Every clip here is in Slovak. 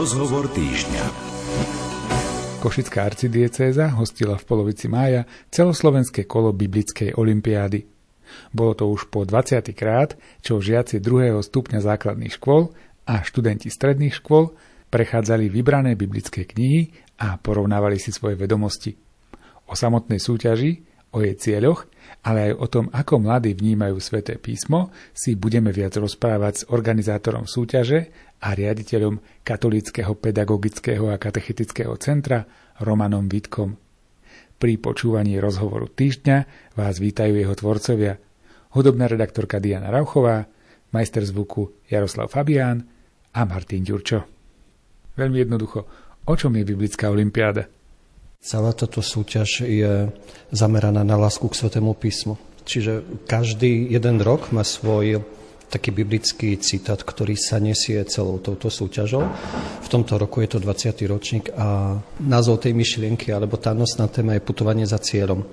Rozhovor týždňa. Košická arcidiecéza hostila v polovici mája celoslovenské kolo biblickej olympiády. Bolo to už po 20. krát, čo žiaci druhého stupňa základných škôl a študenti stredných škôl prechádzali vybrané biblické knihy a porovnávali si svoje vedomosti. O samotnej súťaži, o jej cieľoch ale aj o tom, ako mladí vnímajú sväté písmo, si budeme viac rozprávať s organizátorom súťaže a riaditeľom Katolického pedagogického a katechetického centra Romanom Vitkom. Pri počúvaní rozhovoru týždňa vás vítajú jeho tvorcovia hudobná redaktorka Diana Rauchová, majster zvuku Jaroslav Fabián a Martin Ďurčo. Veľmi jednoducho, o čom je biblická olimpiáda? Celá táto súťaž je zameraná na lásku k Svetému písmu. Čiže každý jeden rok má svoj taký biblický citát, ktorý sa nesie celou touto súťažou. V tomto roku je to 20. ročník a názov tej myšlienky alebo tá nosná téma je putovanie za cieľom.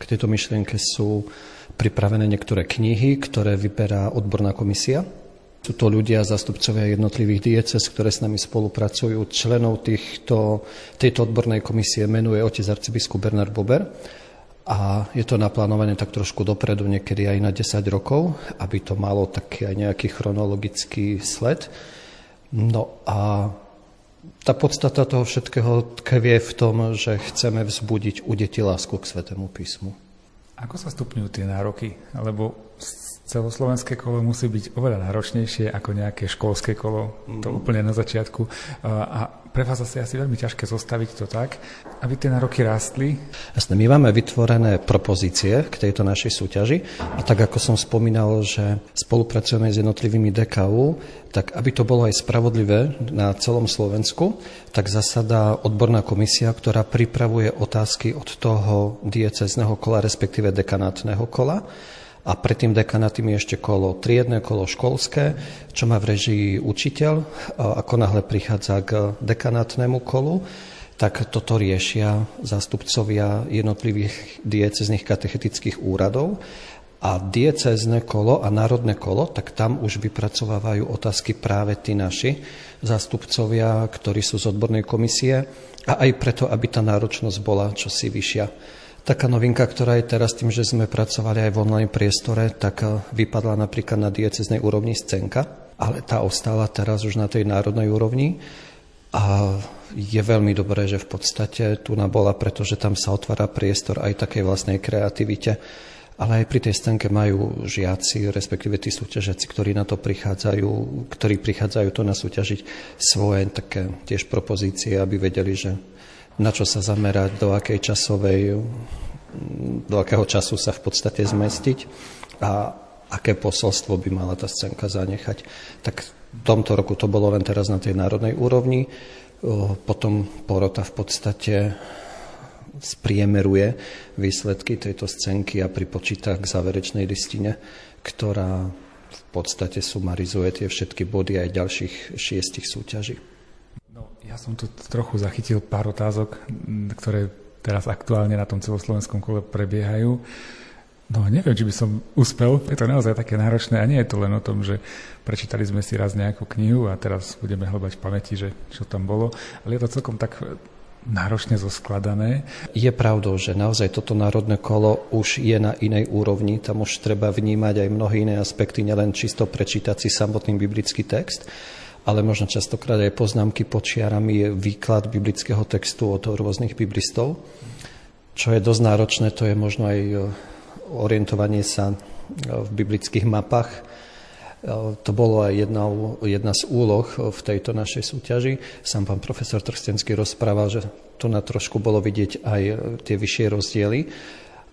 K tejto myšlienke sú pripravené niektoré knihy, ktoré vyberá odborná komisia sú to ľudia, zastupcovia jednotlivých dieces, ktoré s nami spolupracujú. Členov týchto, tejto odbornej komisie menuje otec arcibiskup Bernard Bober a je to naplánované tak trošku dopredu, niekedy aj na 10 rokov, aby to malo taký aj nejaký chronologický sled. No a tá podstata toho všetkého tkvie v tom, že chceme vzbudiť u detí lásku k Svetému písmu. Ako sa stupňujú tie nároky? Lebo celoslovenské kolo musí byť oveľa náročnejšie ako nejaké školské kolo, to mm. úplne na začiatku. A pre vás asi asi veľmi ťažké zostaviť to tak, aby tie nároky rástli? Jasne, my máme vytvorené propozície k tejto našej súťaži a tak ako som spomínal, že spolupracujeme s jednotlivými DKU, tak aby to bolo aj spravodlivé na celom Slovensku, tak zasada odborná komisia, ktorá pripravuje otázky od toho diecezného kola, respektíve dekanátneho kola a predtým dekanátym je ešte kolo triedne, kolo školské, čo má v režii učiteľ. Ako náhle prichádza k dekanátnemu kolu, tak toto riešia zástupcovia jednotlivých diecezných katechetických úradov a diecezne kolo a národné kolo, tak tam už vypracovávajú otázky práve tí naši zástupcovia, ktorí sú z odbornej komisie a aj preto, aby tá náročnosť bola čosi vyššia. Taká novinka, ktorá je teraz tým, že sme pracovali aj v online priestore, tak eh, vypadla napríklad na dieceznej úrovni scénka, ale tá ostala teraz už na tej národnej úrovni. A je veľmi dobré, že v podstate tu bola, pretože tam sa otvára priestor aj takej vlastnej kreativite. Ale aj pri tej scénke majú žiaci, respektíve tí súťažiaci, ktorí na to prichádzajú, ktorí prichádzajú to nasúťažiť svoje také tiež propozície, aby vedeli, že na čo sa zamerať, do akej časovej, do akého času sa v podstate zmestiť a aké posolstvo by mala tá scénka zanechať. Tak v tomto roku to bolo len teraz na tej národnej úrovni. Potom porota v podstate spriemeruje výsledky tejto scénky a pripočíta k záverečnej listine, ktorá v podstate sumarizuje tie všetky body aj ďalších šiestich súťaží. Ja som tu trochu zachytil pár otázok, ktoré teraz aktuálne na tom celoslovenskom kole prebiehajú. No neviem, či by som uspel. Je to naozaj také náročné a nie je to len o tom, že prečítali sme si raz nejakú knihu a teraz budeme hľadať v pamäti, že čo tam bolo. Ale je to celkom tak náročne zoskladané. Je pravdou, že naozaj toto národné kolo už je na inej úrovni. Tam už treba vnímať aj mnohé iné aspekty, nielen čisto prečítať si samotný biblický text, ale možno častokrát aj poznámky počiarami je výklad biblického textu od rôznych biblistov. Čo je dosť náročné, to je možno aj e, orientovanie sa e, v biblických mapách. E, to bolo aj jedna, jedna z úloh v tejto našej súťaži. Sám pán profesor Trstenský rozprával, že tu na trošku bolo vidieť aj tie vyššie rozdiely,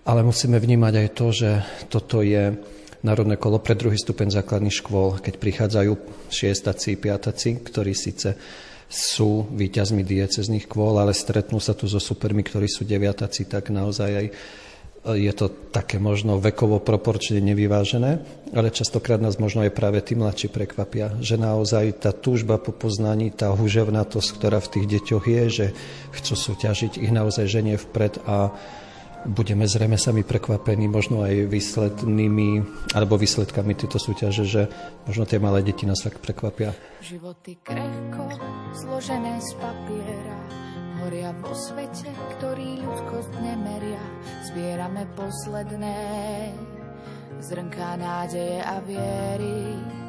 ale musíme vnímať aj to, že toto je národné kolo pre druhý stupeň základných škôl, keď prichádzajú šiestaci, piataci, ktorí síce sú víťazmi diecezných kvôl, ale stretnú sa tu so supermi, ktorí sú deviataci, tak naozaj aj je to také možno vekovo proporčne nevyvážené, ale častokrát nás možno aj práve tí mladší prekvapia, že naozaj tá túžba po poznaní, tá huževnatosť, ktorá v tých deťoch je, že chcú súťažiť, ich naozaj ženie vpred a budeme zrejme sami prekvapení možno aj výslednými alebo výsledkami tejto súťaže, že možno tie malé deti nás tak prekvapia. Životy krehko, zložené z papiera, horia vo svete, ktorý ľudskosť nemeria. Zbierame posledné zrnká nádeje a viery.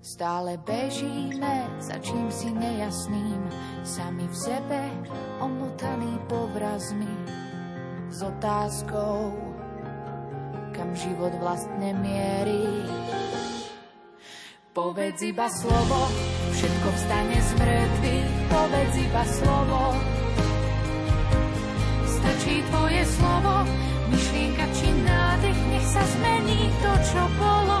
Stále bežíme za čím si nejasným, sami v sebe omotaný povrazmi s otázkou, kam život vlastne mierí. Povedz iba slovo, všetko vstane z mŕtvych, povedz iba slovo. Stačí tvoje slovo, myšlienka či nádych, nech sa zmení to, čo bolo.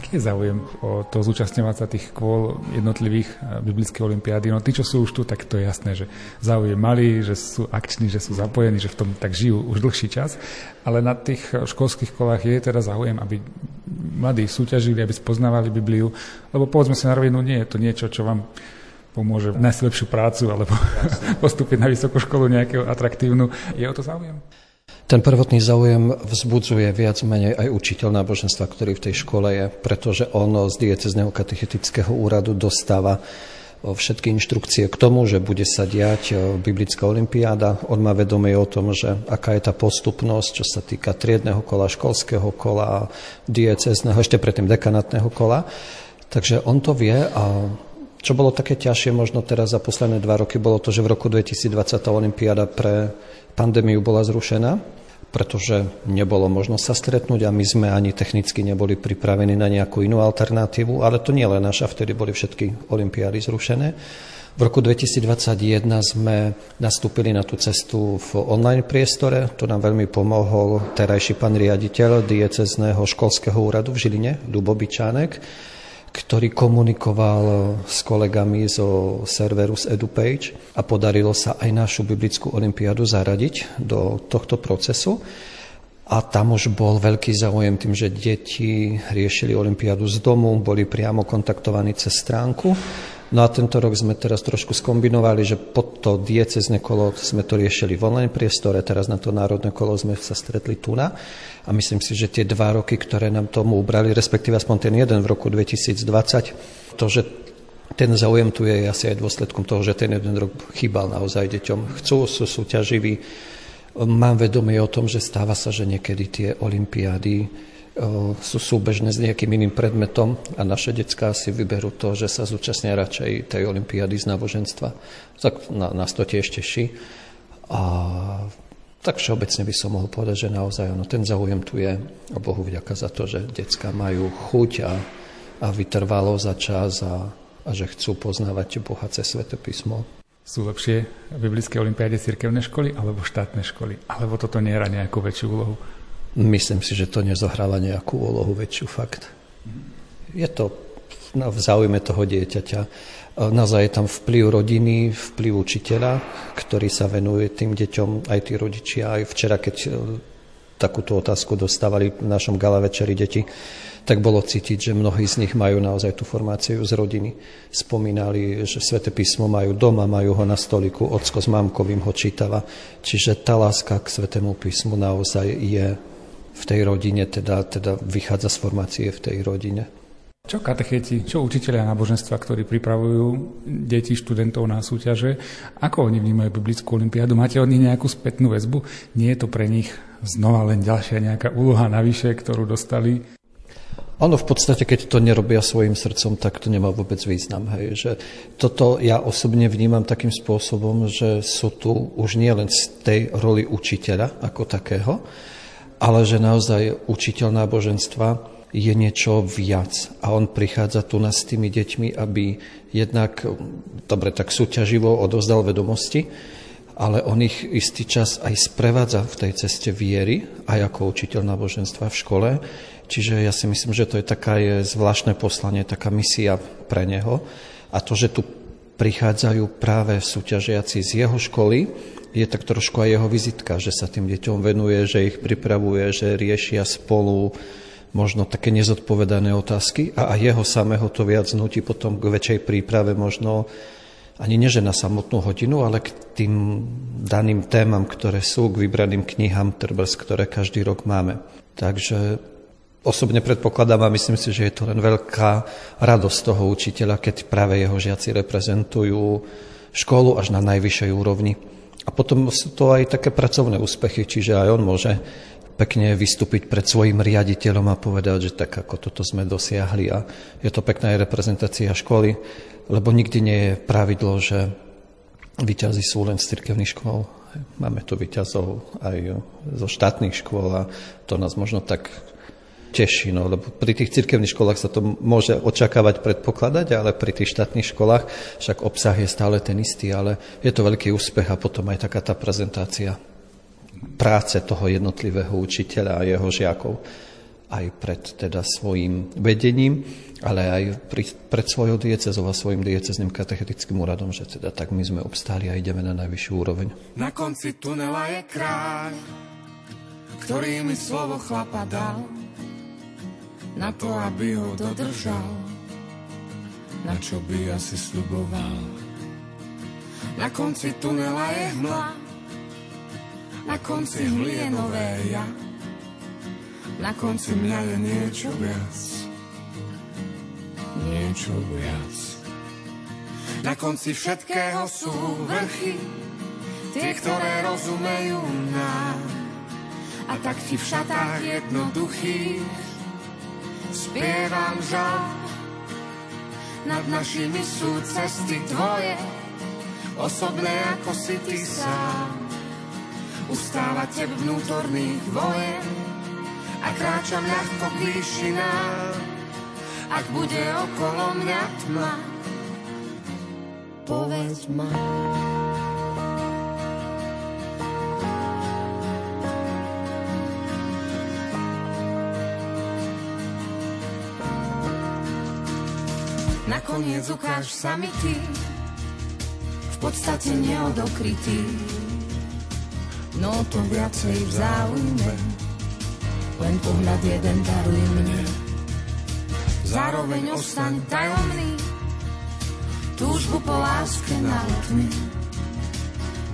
Aký je záujem o to zúčastňovať sa tých kôl jednotlivých eh, biblických olimpiády? No tí, čo sú už tu, tak to je jasné, že záujem malí, že sú akční, že sú zapojení, že v tom tak žijú už dlhší čas. Ale na tých eh, školských kolách je teda záujem, aby mladí súťažili, aby spoznávali Bibliu, lebo povedzme si na rovinu, nie je to niečo, čo vám pomôže nájsť lepšiu prácu alebo postúpiť na vysokú školu nejakého atraktívnu. Je o to záujem? Ten prvotný záujem vzbudzuje viac menej aj učiteľ náboženstva, ktorý v tej škole je, pretože on z diecezneho katechetického úradu dostáva všetky inštrukcie k tomu, že bude sa diať biblická olimpiáda. On má vedomie o tom, že aká je tá postupnosť, čo sa týka triedného kola, školského kola, diecezneho, ešte predtým dekanátneho kola. Takže on to vie a čo bolo také ťažšie možno teraz za posledné dva roky, bolo to, že v roku 2020 tá olimpiáda pre pandémiu bola zrušená pretože nebolo možno sa stretnúť a my sme ani technicky neboli pripravení na nejakú inú alternatívu, ale to nie len naša, vtedy boli všetky olimpiády zrušené. V roku 2021 sme nastúpili na tú cestu v online priestore. To nám veľmi pomohol terajší pán riaditeľ diecezného školského úradu v Žiline, Ľubobyčánek, ktorý komunikoval s kolegami zo serveru z EduPage a podarilo sa aj našu biblickú olimpiádu zaradiť do tohto procesu. A tam už bol veľký záujem tým, že deti riešili olimpiádu z domu, boli priamo kontaktovaní cez stránku No a tento rok sme teraz trošku skombinovali, že pod to diecezne kolo sme to riešili v online priestore, teraz na to národné kolo sme sa stretli tu na. A myslím si, že tie dva roky, ktoré nám tomu ubrali, respektíve aspoň ten jeden v roku 2020, to, že ten záujem tu je asi aj dôsledkom toho, že ten jeden rok chýbal naozaj deťom. Chcú, sú súťaživí. Mám vedomie o tom, že stáva sa, že niekedy tie olimpiády sú súbežné s nejakým iným predmetom a naše detská si vyberú to, že sa zúčastnia radšej tej olimpiády z náboženstva. Tak nás to tiež teší. A tak všeobecne by som mohol povedať, že naozaj ono, ten záujem tu je a Bohu vďaka za to, že detská majú chuť a, a vytrvalo za čas a, a že chcú poznávať Boha cez Svete písmo. Sú lepšie biblické olimpiáde cirkevné školy alebo štátne školy? Alebo toto nehrá nejakú väčšiu úlohu? Myslím si, že to nezohráva nejakú úlohu väčšiu fakt. Je to v záujme toho dieťaťa. Naozaj je tam vplyv rodiny, vplyv učiteľa, ktorý sa venuje tým deťom, aj tí rodičia. Aj včera, keď e, takúto otázku dostávali v našom gala večeri deti, tak bolo cítiť, že mnohí z nich majú naozaj tú formáciu z rodiny. Spomínali, že svete písmo majú doma, majú ho na stoliku, ocko s mamkovým ho čítava. Čiže tá láska k svetému písmu naozaj je v tej rodine, teda, teda vychádza z formácie v tej rodine. Čo katecheti, čo učiteľia náboženstva, ktorí pripravujú deti, študentov na súťaže, ako oni vnímajú biblickú olimpiádu? Máte od nich nejakú spätnú väzbu? Nie je to pre nich znova len ďalšia nejaká úloha navyše, ktorú dostali? Ono v podstate, keď to nerobia svojim srdcom, tak to nemá vôbec význam. Hej. Že toto ja osobne vnímam takým spôsobom, že sú tu už nie len z tej roli učiteľa ako takého, ale že naozaj učiteľ náboženstva je niečo viac. A on prichádza tu nás s tými deťmi, aby jednak, dobre, tak súťaživo odozdal vedomosti, ale on ich istý čas aj sprevádza v tej ceste viery, aj ako učiteľ náboženstva v škole. Čiže ja si myslím, že to je taká je zvláštne poslanie, taká misia pre neho. A to, že tu prichádzajú práve súťažiaci z jeho školy, je tak trošku aj jeho vizitka, že sa tým deťom venuje, že ich pripravuje, že riešia spolu možno také nezodpovedané otázky a aj jeho samého to viac nutí potom k väčšej príprave možno ani neže na samotnú hodinu, ale k tým daným témam, ktoré sú, k vybraným knihám, trebárs, ktoré každý rok máme. Takže osobne predpokladám a myslím si, že je to len veľká radosť toho učiteľa, keď práve jeho žiaci reprezentujú školu až na najvyššej úrovni. A potom sú to aj také pracovné úspechy, čiže aj on môže pekne vystúpiť pred svojim riaditeľom a povedať, že tak ako toto sme dosiahli a je to pekná aj reprezentácia školy, lebo nikdy nie je pravidlo, že vyťazí sú len z cirkevných škôl. Máme tu vyťazov aj zo štátnych škôl a to nás možno tak teší, no, lebo pri tých cirkevných školách sa to môže očakávať, predpokladať, ale pri tých štátnych školách však obsah je stále ten istý, ale je to veľký úspech a potom aj taká tá prezentácia práce toho jednotlivého učiteľa a jeho žiakov aj pred teda svojim vedením, ale aj pri, pred svojou diecezou a svojim diecezným katechetickým úradom, že teda tak my sme obstáli a ideme na najvyššiu úroveň. Na konci tunela je kráľ, ktorý mi slovo chlapa dal, na to, aby ho dodržal, na čo by asi sluboval. Na konci tunela je hmla, na konci hlie nové ja. Na konci mňa je niečo viac. Niečo viac. Na konci všetkého sú vrchy, tie, ktoré rozumejú nám. A tak ti v šatách jednoduchých spievam žal. Nad našimi sú cesty tvoje, osobné ako si ty sám ustávate vnútorných vojen a kráčam ľahko k výšinám. Ak bude okolo mňa tma, povedz ma. Nakoniec ukáž sa mi ty, v podstate neodokrytý no to viacej v záujme. Len pohľad jeden daruj mne. Zároveň ostaň tajomný, túžbu po láske na tmy.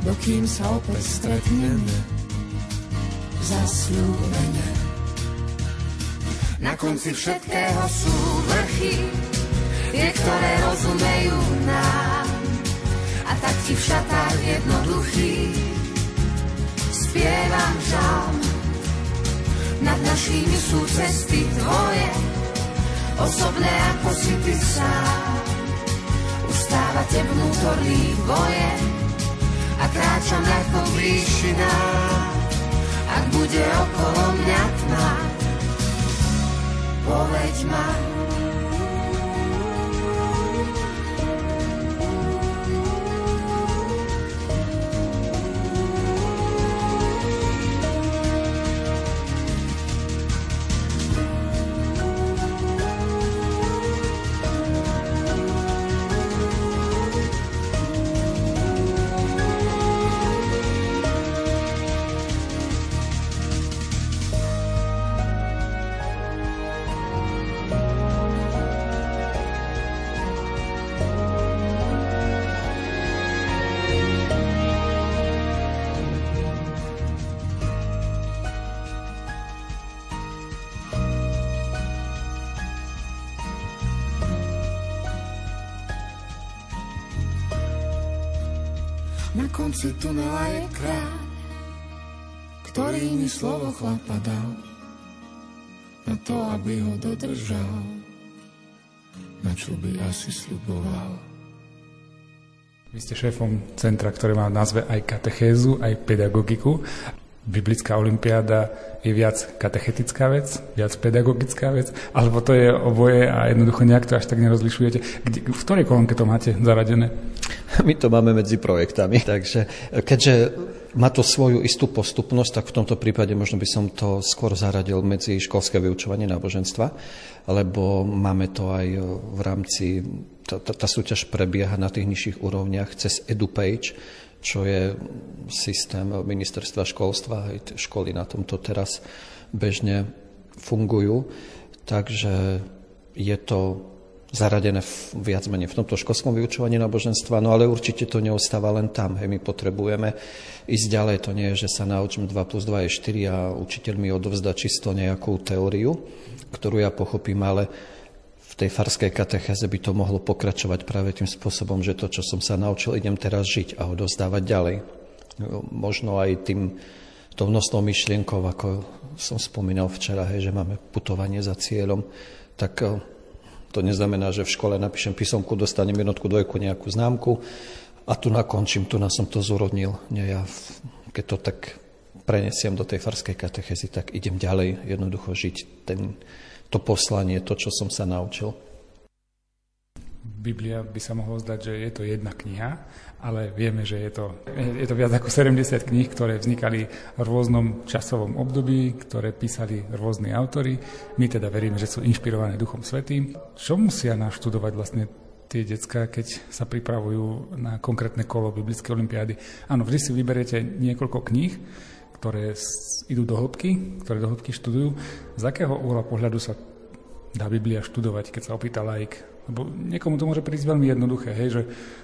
Dokým sa opäť stretneme, zasľúbene. Na konci všetkého sú vrchy, tie, ktoré rozumejú nám. A tak ti v šatách jednoduchých spievam žal. nad našimi sú cesty tvoje, osobné ako si ty sám. Ustávate vnútorný boje a kráčam ľahko výšinách. Ak bude okolo mňa tma, povedz ma, konci tunela je kráľ, ktorý mi slovo chlapa dal, na to, aby ho dodržal, na čo by asi sľuboval. Vy ste šéfom centra, ktoré má v názve aj katechézu, aj pedagogiku. Biblická olimpiáda je viac katechetická vec, viac pedagogická vec, alebo to je oboje a jednoducho nejak to až tak nerozlišujete. Kde, v ktorej kolónke to máte zaradené? My to máme medzi projektami, takže keďže má to svoju istú postupnosť, tak v tomto prípade možno by som to skôr zaradil medzi školské vyučovanie náboženstva, lebo máme to aj v rámci, tá, tá, tá súťaž prebieha na tých nižších úrovniach cez EduPage, čo je systém ministerstva školstva, aj školy na tomto teraz bežne fungujú, takže je to zaradené v, viac menej v tomto školskom vyučovaní náboženstva, no ale určite to neostáva len tam. Hej, my potrebujeme ísť ďalej. To nie je, že sa naučím 2 plus 2 je 4 a učiteľ mi odovzdá čisto nejakú teóriu, ktorú ja pochopím, ale v tej farskej katechéze by to mohlo pokračovať práve tým spôsobom, že to, čo som sa naučil, idem teraz žiť a odovzdávať ďalej. Možno aj tým tou nosnou myšlienkou, ako som spomínal včera, hej, že máme putovanie za cieľom, tak to neznamená, že v škole napíšem písomku, dostanem jednotku, dvojku, nejakú známku a tu nakončím, tu na som to zúrodnil. Nie, ja keď to tak prenesiem do tej farskej katechezy, tak idem ďalej jednoducho žiť ten, to poslanie, to, čo som sa naučil. Biblia by sa mohlo zdať, že je to jedna kniha, ale vieme, že je to, je to viac ako 70 kníh, ktoré vznikali v rôznom časovom období, ktoré písali rôzni autory. My teda veríme, že sú inšpirované Duchom Svetým. Čo musia naštudovať vlastne tie decka, keď sa pripravujú na konkrétne kolo Biblické olimpiády? Áno, vždy si vyberiete niekoľko kníh, ktoré idú do hĺbky, ktoré do hĺbky študujú. Z akého uhla pohľadu sa dá Biblia študovať, keď sa opýta laik lebo niekomu to môže prísť veľmi jednoduché, hej, že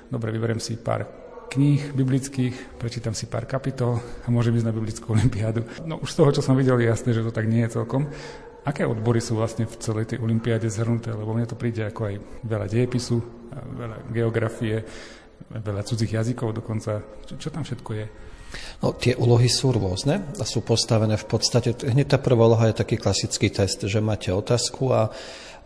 dobre, vyberiem si pár kníh biblických, prečítam si pár kapitol a môžem ísť na biblickú olimpiádu. No už z toho, čo som videl, je jasné, že to tak nie je celkom. Aké odbory sú vlastne v celej tej olimpiáde zhrnuté? Lebo mne to príde ako aj veľa dejepisu, veľa geografie, veľa cudzích jazykov dokonca. Čo, čo tam všetko je? No, tie úlohy sú rôzne a sú postavené v podstate, hneď tá prvá úloha je taký klasický test, že máte otázku a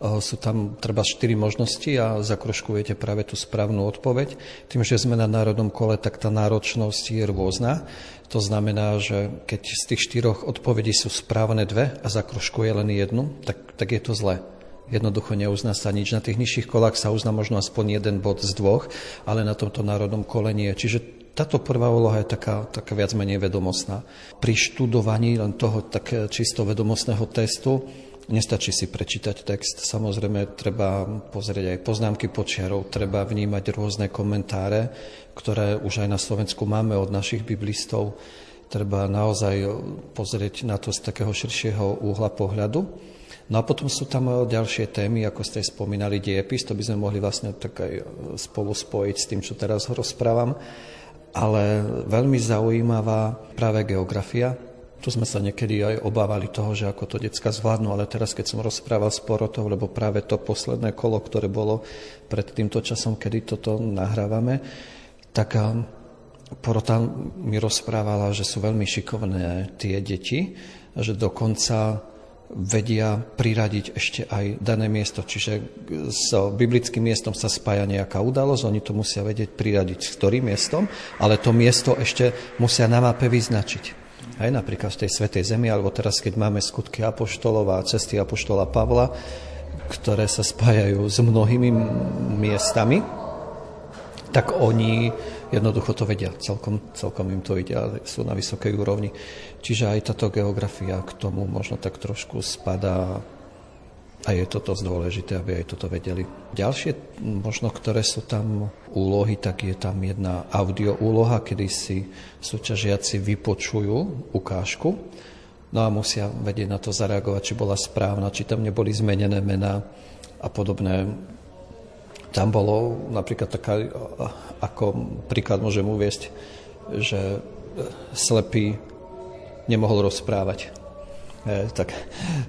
sú tam treba 4 možnosti a zakroškujete práve tú správnu odpoveď. Tým, že sme na národnom kole, tak tá náročnosť je rôzna. To znamená, že keď z tých štyroch odpovedí sú správne dve a zakroškuje len jednu, tak, tak je to zlé. Jednoducho neuzná sa nič. Na tých nižších kolách sa uzná možno aspoň jeden bod z dvoch, ale na tomto národnom kole nie. Čiže táto prvá úloha je taká, taká viac menej vedomostná. Pri študovaní len toho tak čisto vedomostného testu Nestačí si prečítať text, samozrejme treba pozrieť aj poznámky počiarov, treba vnímať rôzne komentáre, ktoré už aj na Slovensku máme od našich biblistov. Treba naozaj pozrieť na to z takého širšieho úhla pohľadu. No a potom sú tam ďalšie témy, ako ste spomínali diepis, to by sme mohli vlastne tak aj spolu spojiť s tým, čo teraz rozprávam. Ale veľmi zaujímavá práve geografia, tu sme sa niekedy aj obávali toho, že ako to decka zvládnu, ale teraz, keď som rozprával s porotou, lebo práve to posledné kolo, ktoré bolo pred týmto časom, kedy toto nahrávame, tak porota mi rozprávala, že sú veľmi šikovné tie deti, že dokonca vedia priradiť ešte aj dané miesto. Čiže s biblickým miestom sa spája nejaká udalosť, oni to musia vedieť priradiť s ktorým miestom, ale to miesto ešte musia na mape vyznačiť. Aj napríklad v tej Svetej Zemi, alebo teraz, keď máme skutky Apoštolov a cesty Apoštola Pavla, ktoré sa spájajú s mnohými miestami, tak oni jednoducho to vedia, celkom, celkom im to ide, ale sú na vysokej úrovni. Čiže aj táto geografia k tomu možno tak trošku spadá a je to dosť dôležité, aby aj toto vedeli. Ďalšie, možno ktoré sú tam úlohy, tak je tam jedna audio úloha, kedy si súťažiaci vypočujú ukážku, no a musia vedieť na to zareagovať, či bola správna, či tam neboli zmenené mená a podobné tam bolo napríklad taká, ako príklad môžem uviesť, že slepý nemohol rozprávať. E, tak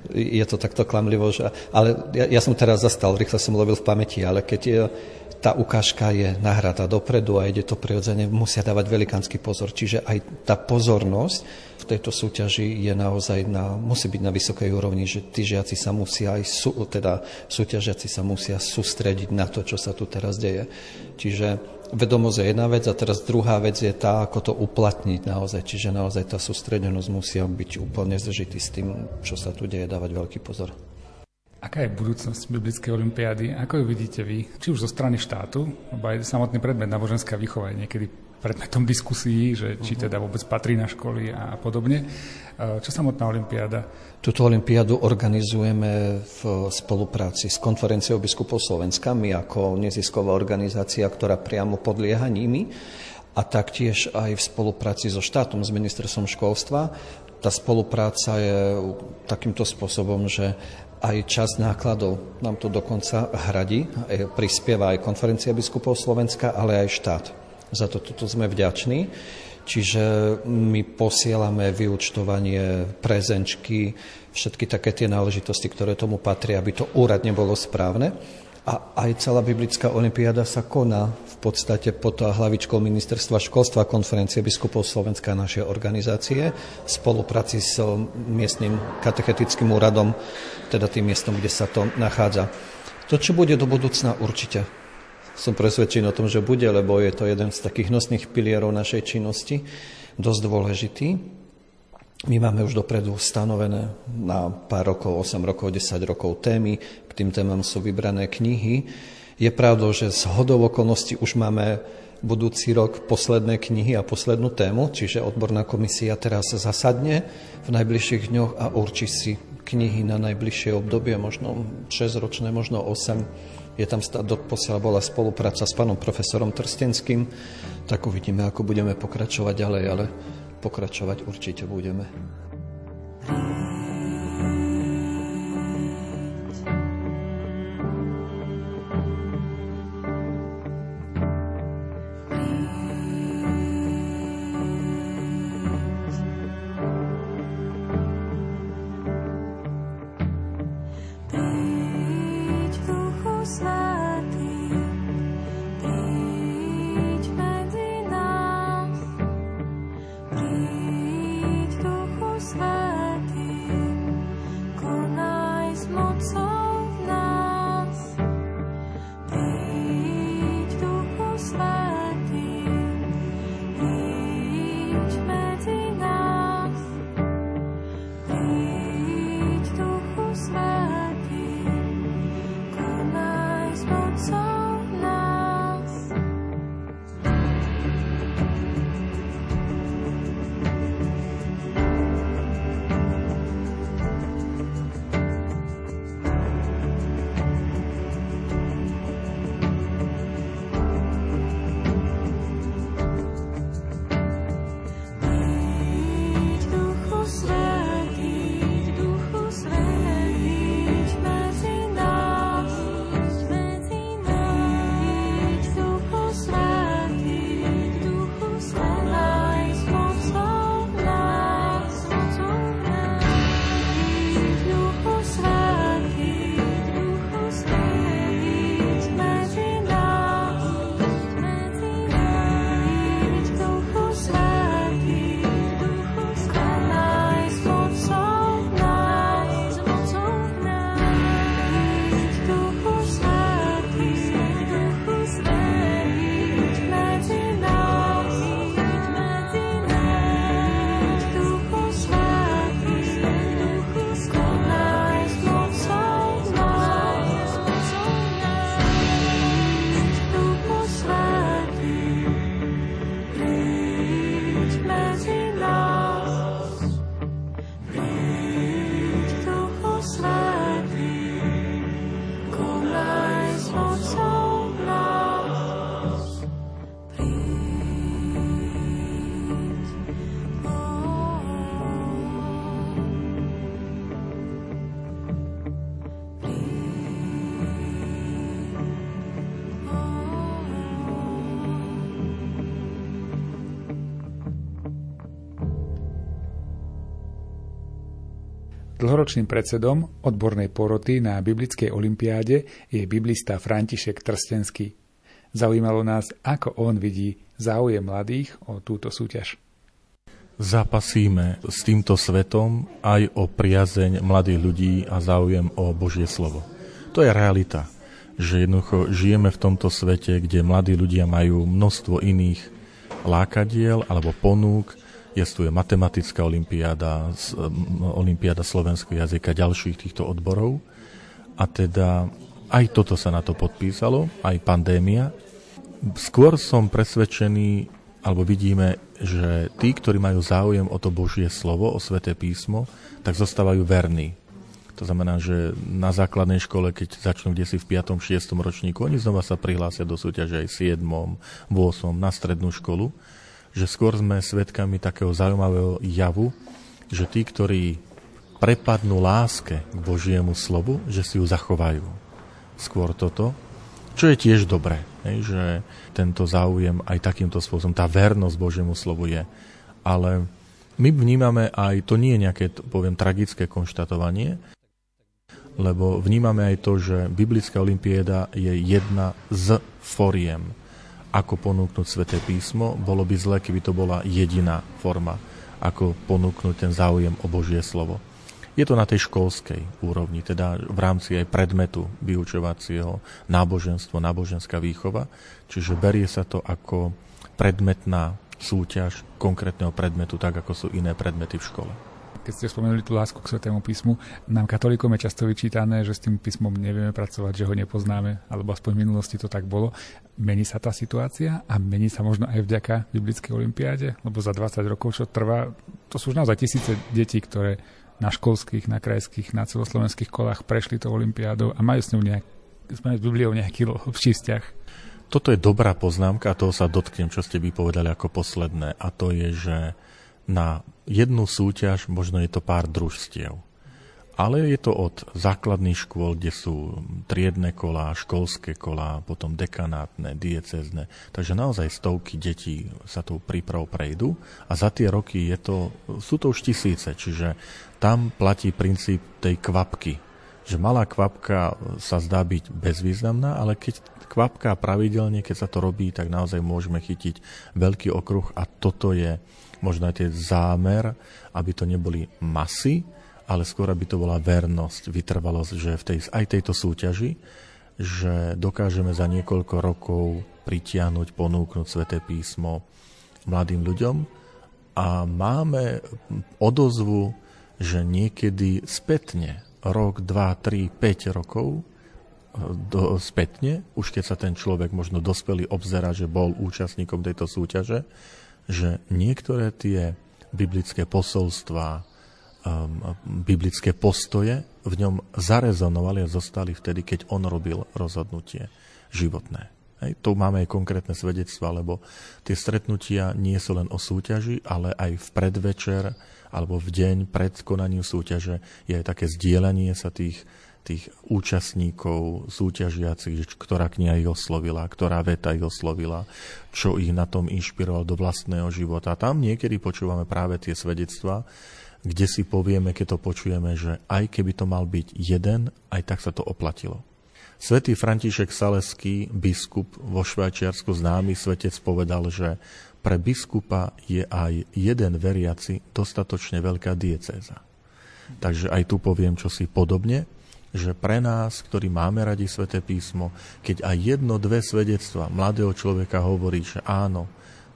je to takto klamlivo, že, ale ja, ja som teraz zastal, rýchle som lovil v pamäti, ale keď je, tá ukážka je nahratá dopredu a ide to prirodzene, musia dávať velikánsky pozor. Čiže aj tá pozornosť tejto súťaži je naozaj na, musí byť na vysokej úrovni, že tí žiaci sa musia aj, sú, teda súťažiaci sa musia sústrediť na to, čo sa tu teraz deje. Čiže vedomosť je jedna vec a teraz druhá vec je tá, ako to uplatniť naozaj. Čiže naozaj tá sústredenosť musia byť úplne zžitý s tým, čo sa tu deje, dávať veľký pozor. Aká je budúcnosť Biblickej olimpiády? Ako ju vidíte vy? Či už zo strany štátu, lebo aj samotný predmet náboženská výchova je niekedy predmetom diskusí, že či mhm. teda vôbec patrí na školy a podobne. E, čo samotná olimpiáda? Túto olimpiádu organizujeme v spolupráci s konferenciou biskupov Slovenska, my ako nezisková organizácia, ktorá priamo podlieha nimi a taktiež aj v spolupráci so štátom, s ministerstvom školstva. Tá spolupráca je takýmto spôsobom, že aj čas nákladov nám to dokonca hradí, prispieva aj konferencia biskupov Slovenska, ale aj štát. Za to toto sme vďační. Čiže my posielame vyučtovanie, prezenčky, všetky také tie náležitosti, ktoré tomu patria, aby to úradne bolo správne. A aj celá biblická olimpiáda sa koná v podstate pod hlavičkou Ministerstva školstva konferencie biskupov Slovenska a našej organizácie v spolupráci s miestnym katechetickým úradom, teda tým miestom, kde sa to nachádza. To, čo bude do budúcna, určite som presvedčený o tom, že bude, lebo je to jeden z takých nosných pilierov našej činnosti, dosť dôležitý. My máme už dopredu stanovené na pár rokov, 8 rokov, 10 rokov témy, k tým témam sú vybrané knihy. Je pravdou, že z hodov okolností už máme budúci rok posledné knihy a poslednú tému, čiže odborná komisia teraz zasadne v najbližších dňoch a určí si knihy na najbližšie obdobie, možno 6 ročné, možno 8 je tam doposiaľ bola spolupráca s pánom profesorom Trstenským, tak uvidíme, ako budeme pokračovať ďalej, ale pokračovať určite budeme. Dlhoročným predsedom odbornej poroty na Biblickej olimpiáde je biblista František Trstenský. Zaujímalo nás, ako on vidí záujem mladých o túto súťaž. Zapasíme s týmto svetom aj o priazeň mladých ľudí a záujem o Božie slovo. To je realita, že jednoducho žijeme v tomto svete, kde mladí ľudia majú množstvo iných lákadiel alebo ponúk, Jestuje matematická olimpiáda, olimpiáda slovenského jazyka, ďalších týchto odborov. A teda aj toto sa na to podpísalo, aj pandémia. Skôr som presvedčený, alebo vidíme, že tí, ktorí majú záujem o to Božie slovo, o sveté písmo, tak zostávajú verní. To znamená, že na základnej škole, keď začnú kde si v 5. 6. ročníku, oni znova sa prihlásia do súťaže aj v 7. 8. na strednú školu že skôr sme svedkami takého zaujímavého javu, že tí, ktorí prepadnú láske k Božiemu slovu, že si ju zachovajú. Skôr toto, čo je tiež dobré, že tento záujem aj takýmto spôsobom, tá vernosť Božiemu slovu je. Ale my vnímame aj, to nie je nejaké, poviem, tragické konštatovanie, lebo vnímame aj to, že Biblická olimpiéda je jedna z foriem ako ponúknuť sväté písmo. Bolo by zle, keby to bola jediná forma, ako ponúknuť ten záujem o Božie slovo. Je to na tej školskej úrovni, teda v rámci aj predmetu vyučovacieho náboženstvo, náboženská výchova, čiže berie sa to ako predmetná súťaž konkrétneho predmetu, tak ako sú iné predmety v škole keď ste spomenuli tú lásku k Svetému písmu, nám katolíkom je často vyčítané, že s tým písmom nevieme pracovať, že ho nepoznáme, alebo aspoň v minulosti to tak bolo. Mení sa tá situácia a mení sa možno aj vďaka Biblickej olimpiáde, lebo za 20 rokov, čo trvá, to sú už naozaj tisíce detí, ktoré na školských, na krajských, na celoslovenských kolách prešli tou olimpiádou a majú s ňou nejak, s Bibliou nejaký lepší vzťah. Toto je dobrá poznámka a toho sa dotknem, čo ste vypovedali ako posledné. A to je, že na jednu súťaž možno je to pár družstiev. Ale je to od základných škôl, kde sú triedne kolá, školské kolá, potom dekanátne, diecezne. Takže naozaj stovky detí sa tou príprav prejdú a za tie roky je to, sú to už tisíce, čiže tam platí princíp tej kvapky. Že malá kvapka sa zdá byť bezvýznamná, ale keď kvapka pravidelne, keď sa to robí, tak naozaj môžeme chytiť veľký okruh a toto je možno aj tie zámer, aby to neboli masy, ale skôr aby to bola vernosť, vytrvalosť, že v tej, aj tejto súťaži, že dokážeme za niekoľko rokov pritiahnuť, ponúknuť sväté písmo mladým ľuďom. A máme odozvu, že niekedy spätne, rok, dva, tri, 5 rokov, do, spätne, už keď sa ten človek možno dospelý obzera, že bol účastníkom tejto súťaže, že niektoré tie biblické posolstvá, um, biblické postoje v ňom zarezonovali a zostali vtedy, keď on robil rozhodnutie životné. Hej, tu máme aj konkrétne svedectva, lebo tie stretnutia nie sú len o súťaži, ale aj v predvečer alebo v deň pred konaním súťaže je aj také zdieľanie sa tých tých účastníkov súťažiacich, ktorá kniha ich oslovila, ktorá veta ich oslovila, čo ich na tom inšpiroval do vlastného života. A tam niekedy počúvame práve tie svedectvá, kde si povieme, keď to počujeme, že aj keby to mal byť jeden, aj tak sa to oplatilo. Svetý František Saleský, biskup vo Švajčiarsku známy svetec, povedal, že pre biskupa je aj jeden veriaci dostatočne veľká diecéza. Takže aj tu poviem čosi podobne že pre nás, ktorí máme radi sväté písmo, keď aj jedno, dve svedectva mladého človeka hovorí, že áno,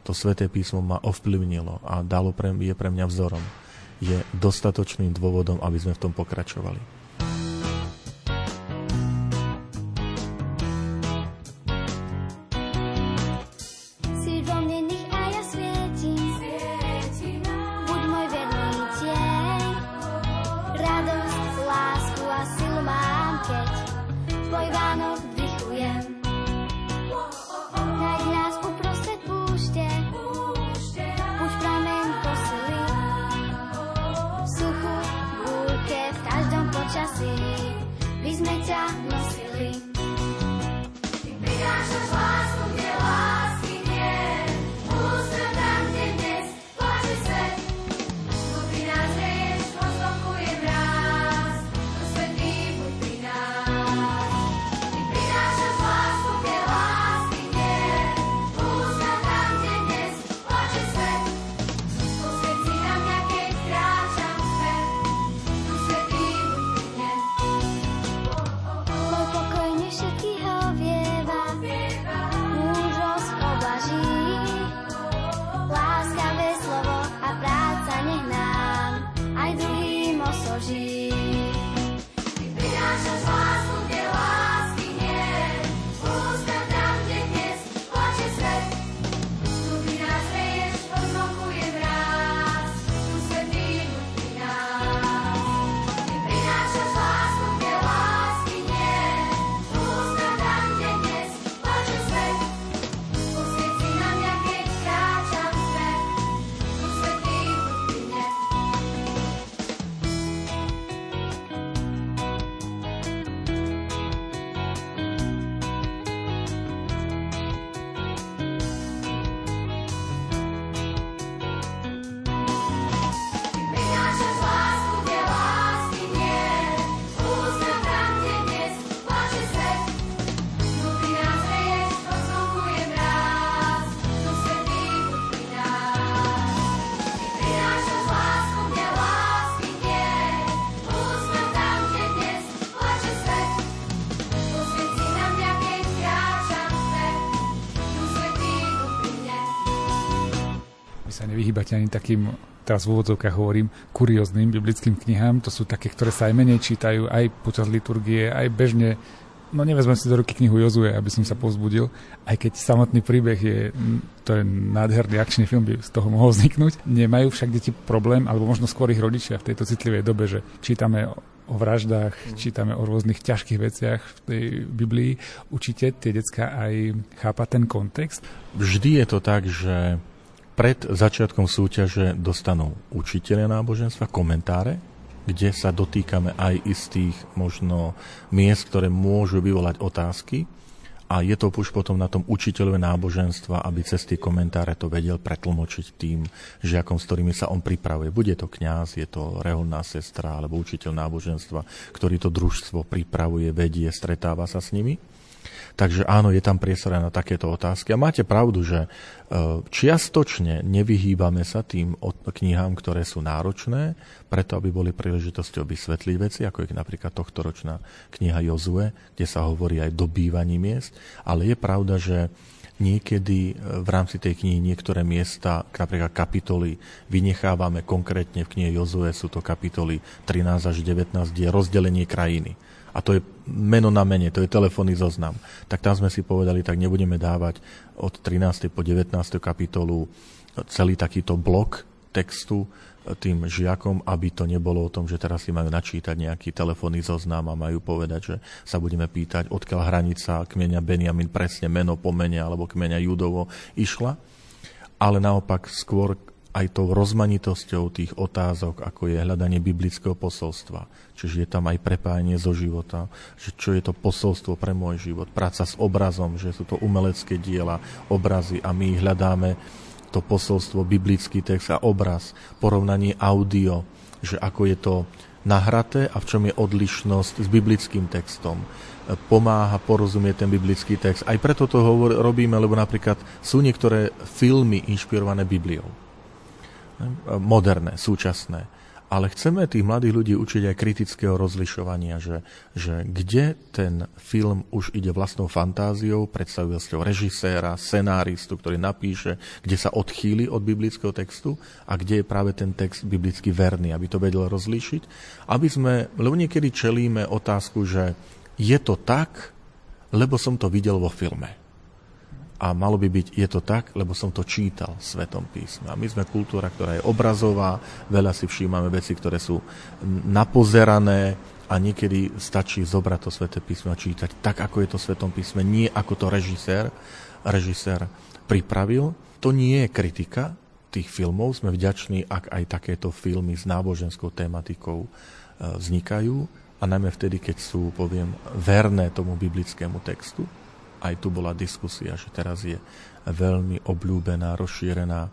to sväté písmo ma ovplyvnilo a dalo pre, je pre mňa vzorom, je dostatočným dôvodom, aby sme v tom pokračovali. Nevyhýbate ani takým teraz v úvodzovkách hovorím, kurióznym biblickým knihám. To sú také, ktoré sa aj menej čítajú, aj počas liturgie, aj bežne. No nevezmem si do ruky knihu Jozue, aby som sa povzbudil, aj keď samotný príbeh je, to je nádherný akčný film, by z toho mohol vzniknúť. Nemajú však deti problém, alebo možno skôr ich rodičia v tejto citlivej dobe, že čítame o vraždách, mm. čítame o rôznych ťažkých veciach v tej Biblii. Učíte tie decka aj chápať ten kontext? Vždy je to tak, že pred začiatkom súťaže dostanú učiteľia náboženstva komentáre, kde sa dotýkame aj istých možno miest, ktoré môžu vyvolať otázky a je to už potom na tom učiteľové náboženstva, aby cez tie komentáre to vedel pretlmočiť tým žiakom, s ktorými sa on pripravuje. Bude to kňaz, je to reholná sestra alebo učiteľ náboženstva, ktorý to družstvo pripravuje, vedie, stretáva sa s nimi. Takže áno, je tam priestor na takéto otázky. A máte pravdu, že e, čiastočne nevyhýbame sa tým knihám, ktoré sú náročné, preto aby boli príležitosťou vysvetliť veci, ako je napríklad tohtoročná kniha Jozue, kde sa hovorí aj do bývaní miest. Ale je pravda, že niekedy e, v rámci tej knihy niektoré miesta, napríklad kapitoly, vynechávame konkrétne v knihe Jozue, sú to kapitoly 13 až 19, kde je rozdelenie krajiny a to je meno na mene, to je telefónny zoznam. Tak tam sme si povedali, tak nebudeme dávať od 13. po 19. kapitolu celý takýto blok textu tým žiakom, aby to nebolo o tom, že teraz si majú načítať nejaký telefónny zoznam a majú povedať, že sa budeme pýtať, odkiaľ hranica kmeňa Benjamin presne meno po mene alebo kmeňa Judovo išla. Ale naopak skôr aj tou rozmanitosťou tých otázok, ako je hľadanie biblického posolstva. Čiže je tam aj prepájanie zo života, že čo je to posolstvo pre môj život, práca s obrazom, že sú to umelecké diela, obrazy a my hľadáme to posolstvo, biblický text a obraz, porovnanie audio, že ako je to nahraté a v čom je odlišnosť s biblickým textom. Pomáha porozumieť ten biblický text. Aj preto to hovor, robíme, lebo napríklad sú niektoré filmy inšpirované Bibliou moderné, súčasné. Ale chceme tých mladých ľudí učiť aj kritického rozlišovania, že, že kde ten film už ide vlastnou fantáziou, predstaviteľstvou režiséra, scenáristu, ktorý napíše, kde sa odchýli od biblického textu a kde je práve ten text biblicky verný, aby to vedel rozlíšiť. Aby sme, lebo niekedy čelíme otázku, že je to tak, lebo som to videl vo filme a malo by byť, je to tak, lebo som to čítal v Svetom písme. A my sme kultúra, ktorá je obrazová, veľa si všímame veci, ktoré sú napozerané a niekedy stačí zobrať to Sveté písme a čítať tak, ako je to v Svetom písme, nie ako to režisér, režisér pripravil. To nie je kritika tých filmov, sme vďační, ak aj takéto filmy s náboženskou tematikou e, vznikajú a najmä vtedy, keď sú, poviem, verné tomu biblickému textu aj tu bola diskusia, že teraz je veľmi obľúbená, rozšírená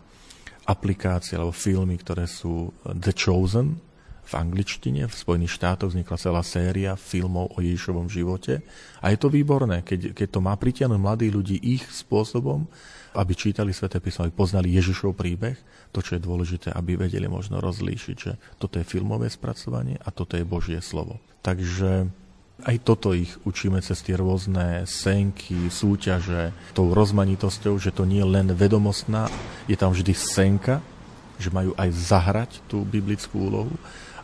aplikácia alebo filmy, ktoré sú The Chosen v angličtine. V Spojených štátoch vznikla celá séria filmov o Ježišovom živote. A je to výborné, keď, keď to má pritiahnuť mladých ľudí ich spôsobom, aby čítali Sveté písmo, aby poznali Ježišov príbeh. To, čo je dôležité, aby vedeli možno rozlíšiť, že toto je filmové spracovanie a toto je Božie slovo. Takže aj toto ich učíme cez tie rôzne senky, súťaže, tou rozmanitosťou, že to nie je len vedomostná, je tam vždy senka, že majú aj zahrať tú biblickú úlohu.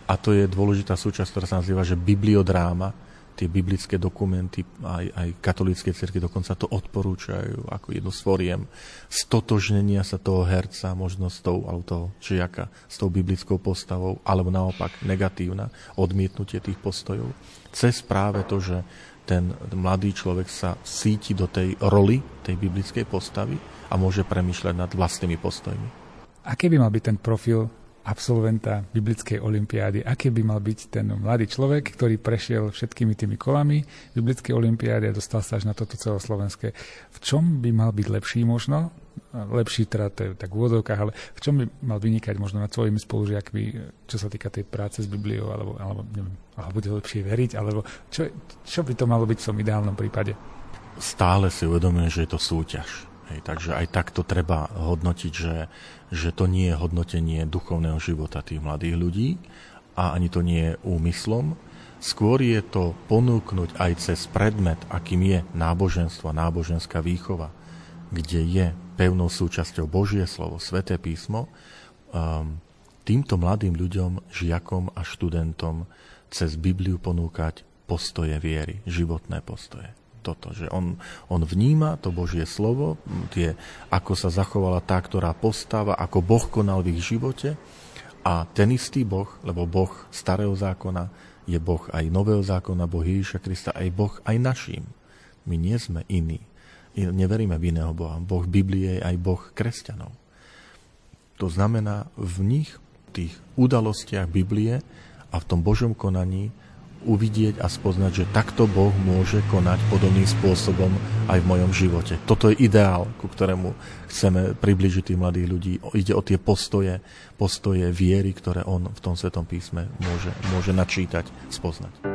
A to je dôležitá súčasť, ktorá sa nazýva, že bibliodráma, tie biblické dokumenty, aj, aj katolícke cirky dokonca to odporúčajú ako jednu z foriem stotožnenia sa toho herca, možno s tou, alebo toho žiaka, s tou biblickou postavou, alebo naopak negatívna, odmietnutie tých postojov. Cez práve to, že ten mladý človek sa síti do tej roli tej biblickej postavy a môže premýšľať nad vlastnými postojmi. Aký by mal byť ten profil absolventa biblickej olimpiády. Aký by mal byť ten mladý človek, ktorý prešiel všetkými tými kolami biblickej olimpiády a dostal sa až na toto celoslovenské. V čom by mal byť lepší možno? Lepší teda to je tak v úvodovkách, ale v čom by mal vynikať možno nad svojimi spolužiakmi, čo sa týka tej práce s Bibliou, alebo, alebo neviem, alebo bude lepšie veriť, alebo čo, čo by to malo byť v tom ideálnom prípade? Stále si uvedomujem, že je to súťaž Hej, takže aj takto treba hodnotiť, že, že to nie je hodnotenie duchovného života tých mladých ľudí a ani to nie je úmyslom. Skôr je to ponúknuť aj cez predmet, akým je náboženstvo, náboženská výchova, kde je pevnou súčasťou Božie slovo, Sveté písmo, um, týmto mladým ľuďom, žiakom a študentom cez Bibliu ponúkať postoje viery, životné postoje. Toto, že on, on vníma to Božie slovo, tie, ako sa zachovala tá, ktorá postáva, ako Boh konal v ich živote a ten istý Boh, lebo Boh starého zákona je Boh aj nového zákona, Boh Ježíša Krista, aj Boh aj naším. My nie sme iní. Neveríme v iného Boha. Boh Biblie je aj Boh kresťanov. To znamená, v nich tých udalostiach Biblie a v tom Božom konaní uvidieť a spoznať, že takto Boh môže konať podobným spôsobom aj v mojom živote. Toto je ideál, ku ktorému chceme približiť tých mladých ľudí. Ide o tie postoje, postoje viery, ktoré on v tom Svetom písme môže, môže načítať, spoznať.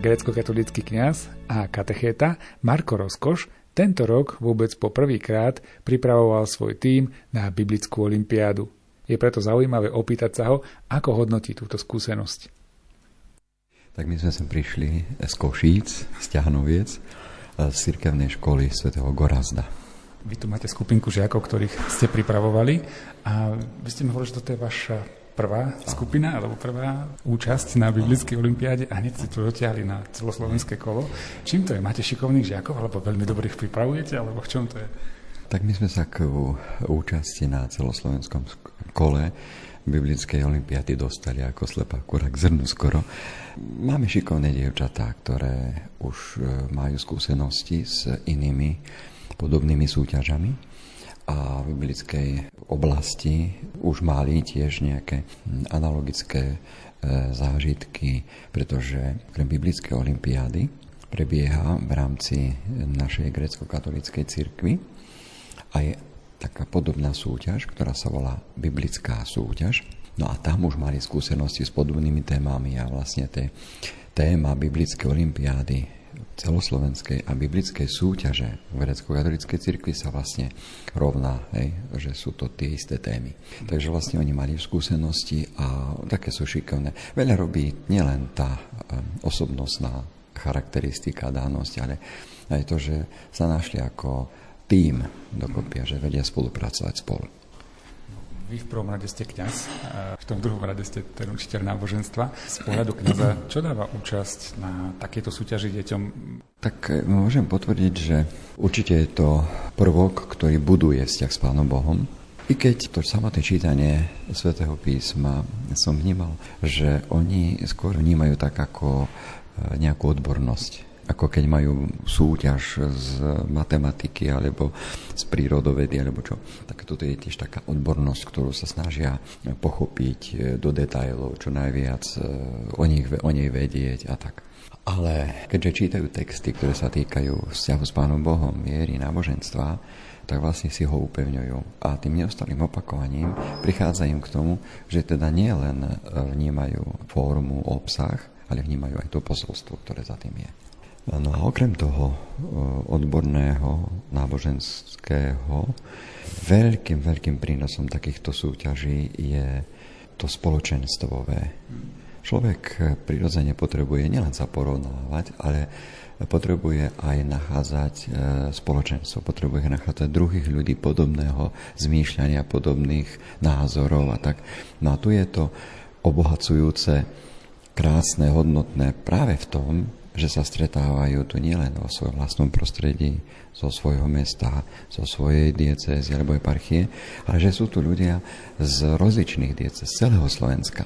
Grécko-katolický kňaz a katechéta Marko Rozkoš tento rok vôbec po prvýkrát pripravoval svoj tím na biblickú olimpiádu. Je preto zaujímavé opýtať sa ho, ako hodnotí túto skúsenosť. Tak my sme sem prišli z Košíc, z Ťahanoviec, z cirkevnej školy svätého Gorazda. Vy tu máte skupinku žiakov, ktorých ste pripravovali a vy ste mi hovorili, že toto je vaša prvá skupina alebo prvá účasť na Biblickej olimpiáde a hneď ste to dotiahli na celoslovenské kolo. Čím to je? Máte šikovných žiakov alebo veľmi dobrých pripravujete alebo v čom to je? Tak my sme sa k účasti na celoslovenskom kole biblickej olimpiády dostali ako slepá kura k zrnu skoro. Máme šikovné dievčatá, ktoré už e, majú skúsenosti s inými podobnými súťažami a v biblickej oblasti už mali tiež nejaké analogické e, zážitky, pretože krem biblické olimpiády prebieha v rámci našej grecko-katolíckej cirkvi a je taká podobná súťaž, ktorá sa volá biblická súťaž. No a tam už mali skúsenosti s podobnými témami a vlastne té, téma biblické olimpiády celoslovenskej a biblickej súťaže v grecko-katolíckej cirkvi sa vlastne rovná, hej, že sú to tie isté témy. Takže vlastne oni mali skúsenosti a také sú šikovné. Veľa robí nielen tá osobnostná charakteristika, dánosť, ale aj to, že sa našli ako tým dokopy a že vedia spolupracovať spolu. Vy v prvom rade ste kňaz, v tom druhom rade ste ten učiteľ náboženstva. Z pohľadu kňaza, čo dáva účasť na takéto súťaži deťom? Tak e, môžem potvrdiť, že určite je to prvok, ktorý buduje vzťah s Pánom Bohom. I keď to samotné čítanie svätého písma som vnímal, že oni skôr vnímajú tak ako e, nejakú odbornosť ako keď majú súťaž z matematiky alebo z prírodovedy alebo čo. Tak toto je tiež taká odbornosť, ktorú sa snažia pochopiť do detajlov, čo najviac e, o, nich, o nej vedieť a tak. Ale keďže čítajú texty, ktoré sa týkajú vzťahu s Pánom Bohom, viery, náboženstva, tak vlastne si ho upevňujú. A tým neustalým opakovaním prichádza im k tomu, že teda nie len e, vnímajú formu, obsah, ale vnímajú aj to posolstvo, ktoré za tým je. No a okrem toho odborného, náboženského, veľkým, veľkým prínosom takýchto súťaží je to spoločenstvové. Človek prirodzene potrebuje nielen sa porovnávať, ale potrebuje aj nachádzať e, spoločenstvo, potrebuje nachádzať druhých ľudí podobného zmýšľania, podobných názorov a tak. No a tu je to obohacujúce, krásne, hodnotné práve v tom, že sa stretávajú tu nielen vo svojom vlastnom prostredí, zo svojho mesta, zo svojej diecézy alebo eparchie, ale že sú tu ľudia z rozličných diecéz, z celého Slovenska.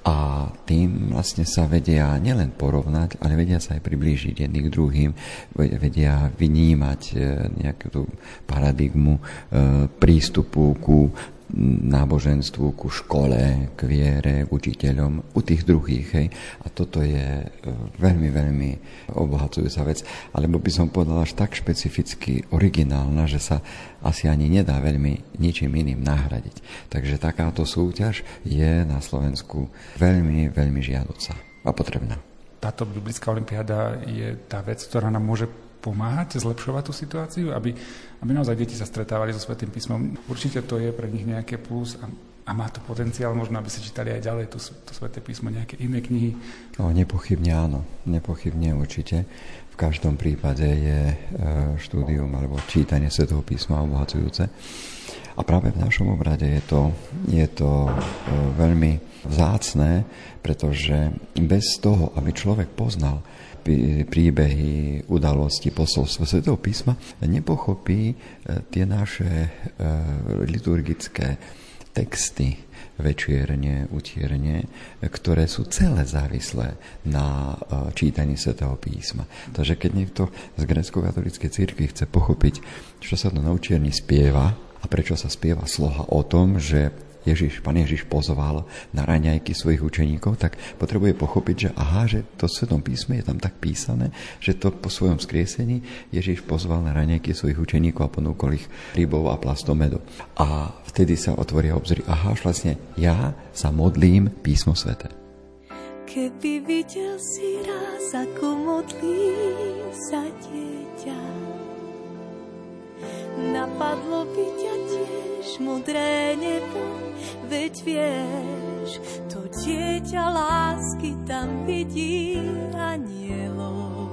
A tým vlastne sa vedia nielen porovnať, ale vedia sa aj priblížiť jedným k druhým, vedia vynímať e, nejakú tú paradigmu e, prístupu ku náboženstvu, ku škole, k viere, k učiteľom, u tých druhých. Hej. A toto je e, veľmi, veľmi obohacujúca vec. Alebo by som povedal až tak špecificky originálna, že sa asi ani nedá veľmi ničím iným nahradiť. Takže takáto súťaž je na Slovensku veľmi, veľmi žiaduca a potrebná. Táto biblická olimpiáda je tá vec, ktorá nám môže pomáhať zlepšovať tú situáciu, aby, aby naozaj deti sa stretávali so Svetým písmom. Určite to je pre nich nejaké plus a, a má to potenciál možno, aby si čítali aj ďalej to, to Sveté písmo, nejaké iné knihy. No, nepochybne áno, nepochybne určite. V každom prípade je e, štúdium alebo čítanie Svetého písma obohacujúce. A práve v našom obrade je to, je to e, veľmi vzácné, pretože bez toho, aby človek poznal príbehy, udalosti, posolstvo Svetého písma, nepochopí e, tie naše e, liturgické texty, večierne, utierne, ktoré sú celé závislé na e, čítaní Svetého písma. Takže keď niekto z grecko-katolíckej cirkvi chce pochopiť, čo sa to na učierni spieva a prečo sa spieva sloha o tom, že Ježiš, pán Ježiš pozval na raňajky svojich učeníkov, tak potrebuje pochopiť, že aha, že to v Svetom písme je tam tak písané, že to po svojom skriesení Ježiš pozval na raňajky svojich učeníkov a ponúkol ich rybov a plastom medu. A vtedy sa otvoria obzory, aha, vlastne ja sa modlím písmo svete. Keby videl si raz, ako modlí sa dieťa, napadlo by modré nebo veď vieš, to dieťa lásky tam vidí anielov.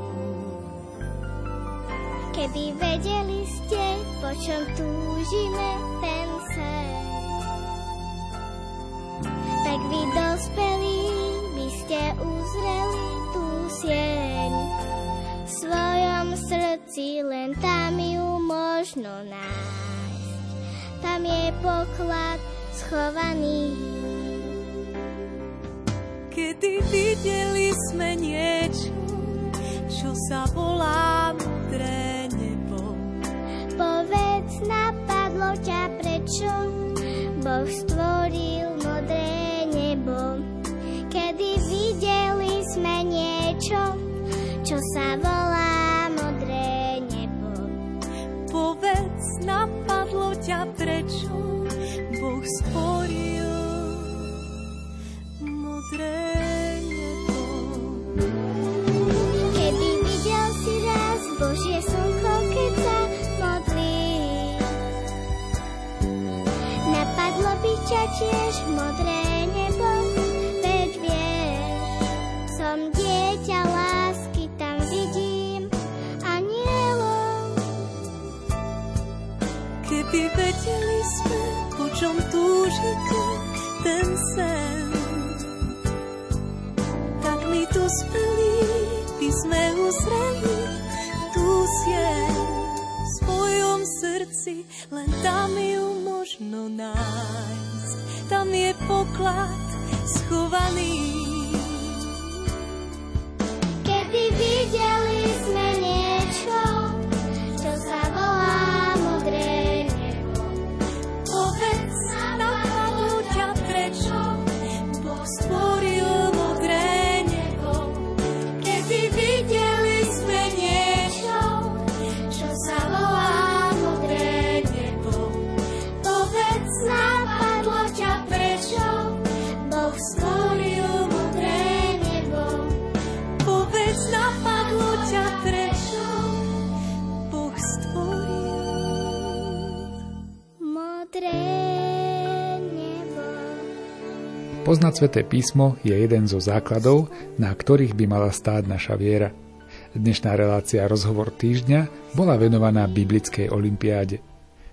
Keby vedeli ste, po čom túžime ten svet, tak vy dospelí by ste uzreli tú sieň. V svojom srdci len tam ju možno nájsť. Tam je poklad schovaný. Kedy videli sme niečo, čo sa volá mudré nebo. Povedz, napadlo ťa prečo Boh stvoril modré nebo. Kedy videli sme niečo, čo sa volá napadlo ťa prečo Boh sporil modré nebo. Keby videl si raz Božie slnko, keď sa modlí, napadlo by ťa tiež modré nebo, veď vieš, som die- ten sen, tak my tu speli by sme uzreli tú sieň v svojom srdci, len tam ju možno nájsť. Tam je poklad schovaný. Poznať sveté písmo je jeden zo základov, na ktorých by mala stáť naša viera. Dnešná relácia Rozhovor týždňa bola venovaná biblickej olimpiáde.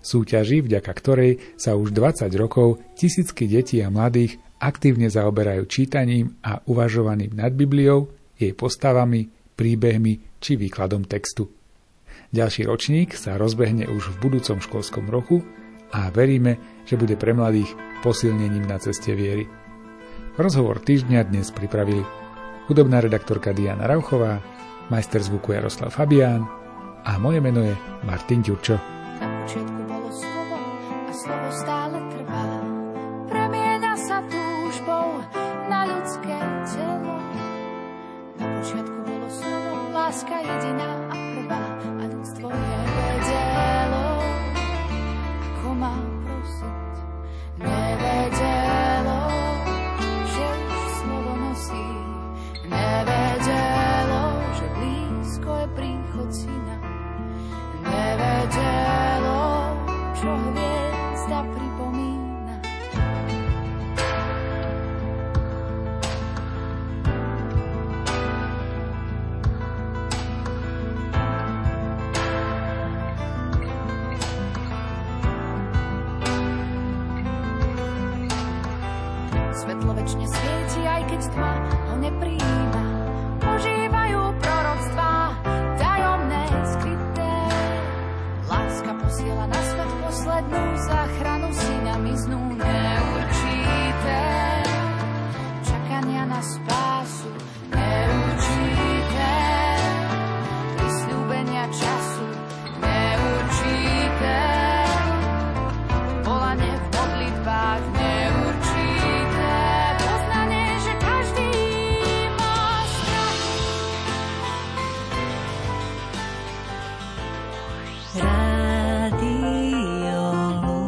Súťaži, vďaka ktorej sa už 20 rokov tisícky detí a mladých aktívne zaoberajú čítaním a uvažovaním nad Bibliou, jej postavami, príbehmi či výkladom textu. Ďalší ročník sa rozbehne už v budúcom školskom roku a veríme, že bude pre mladých posilnením na ceste viery. Rozhovor týždňa dnes pripravili hudobná redaktorka Diana Rauchová, majster zvuku Jaroslav Fabián a moje meno je Martin Ďurčo.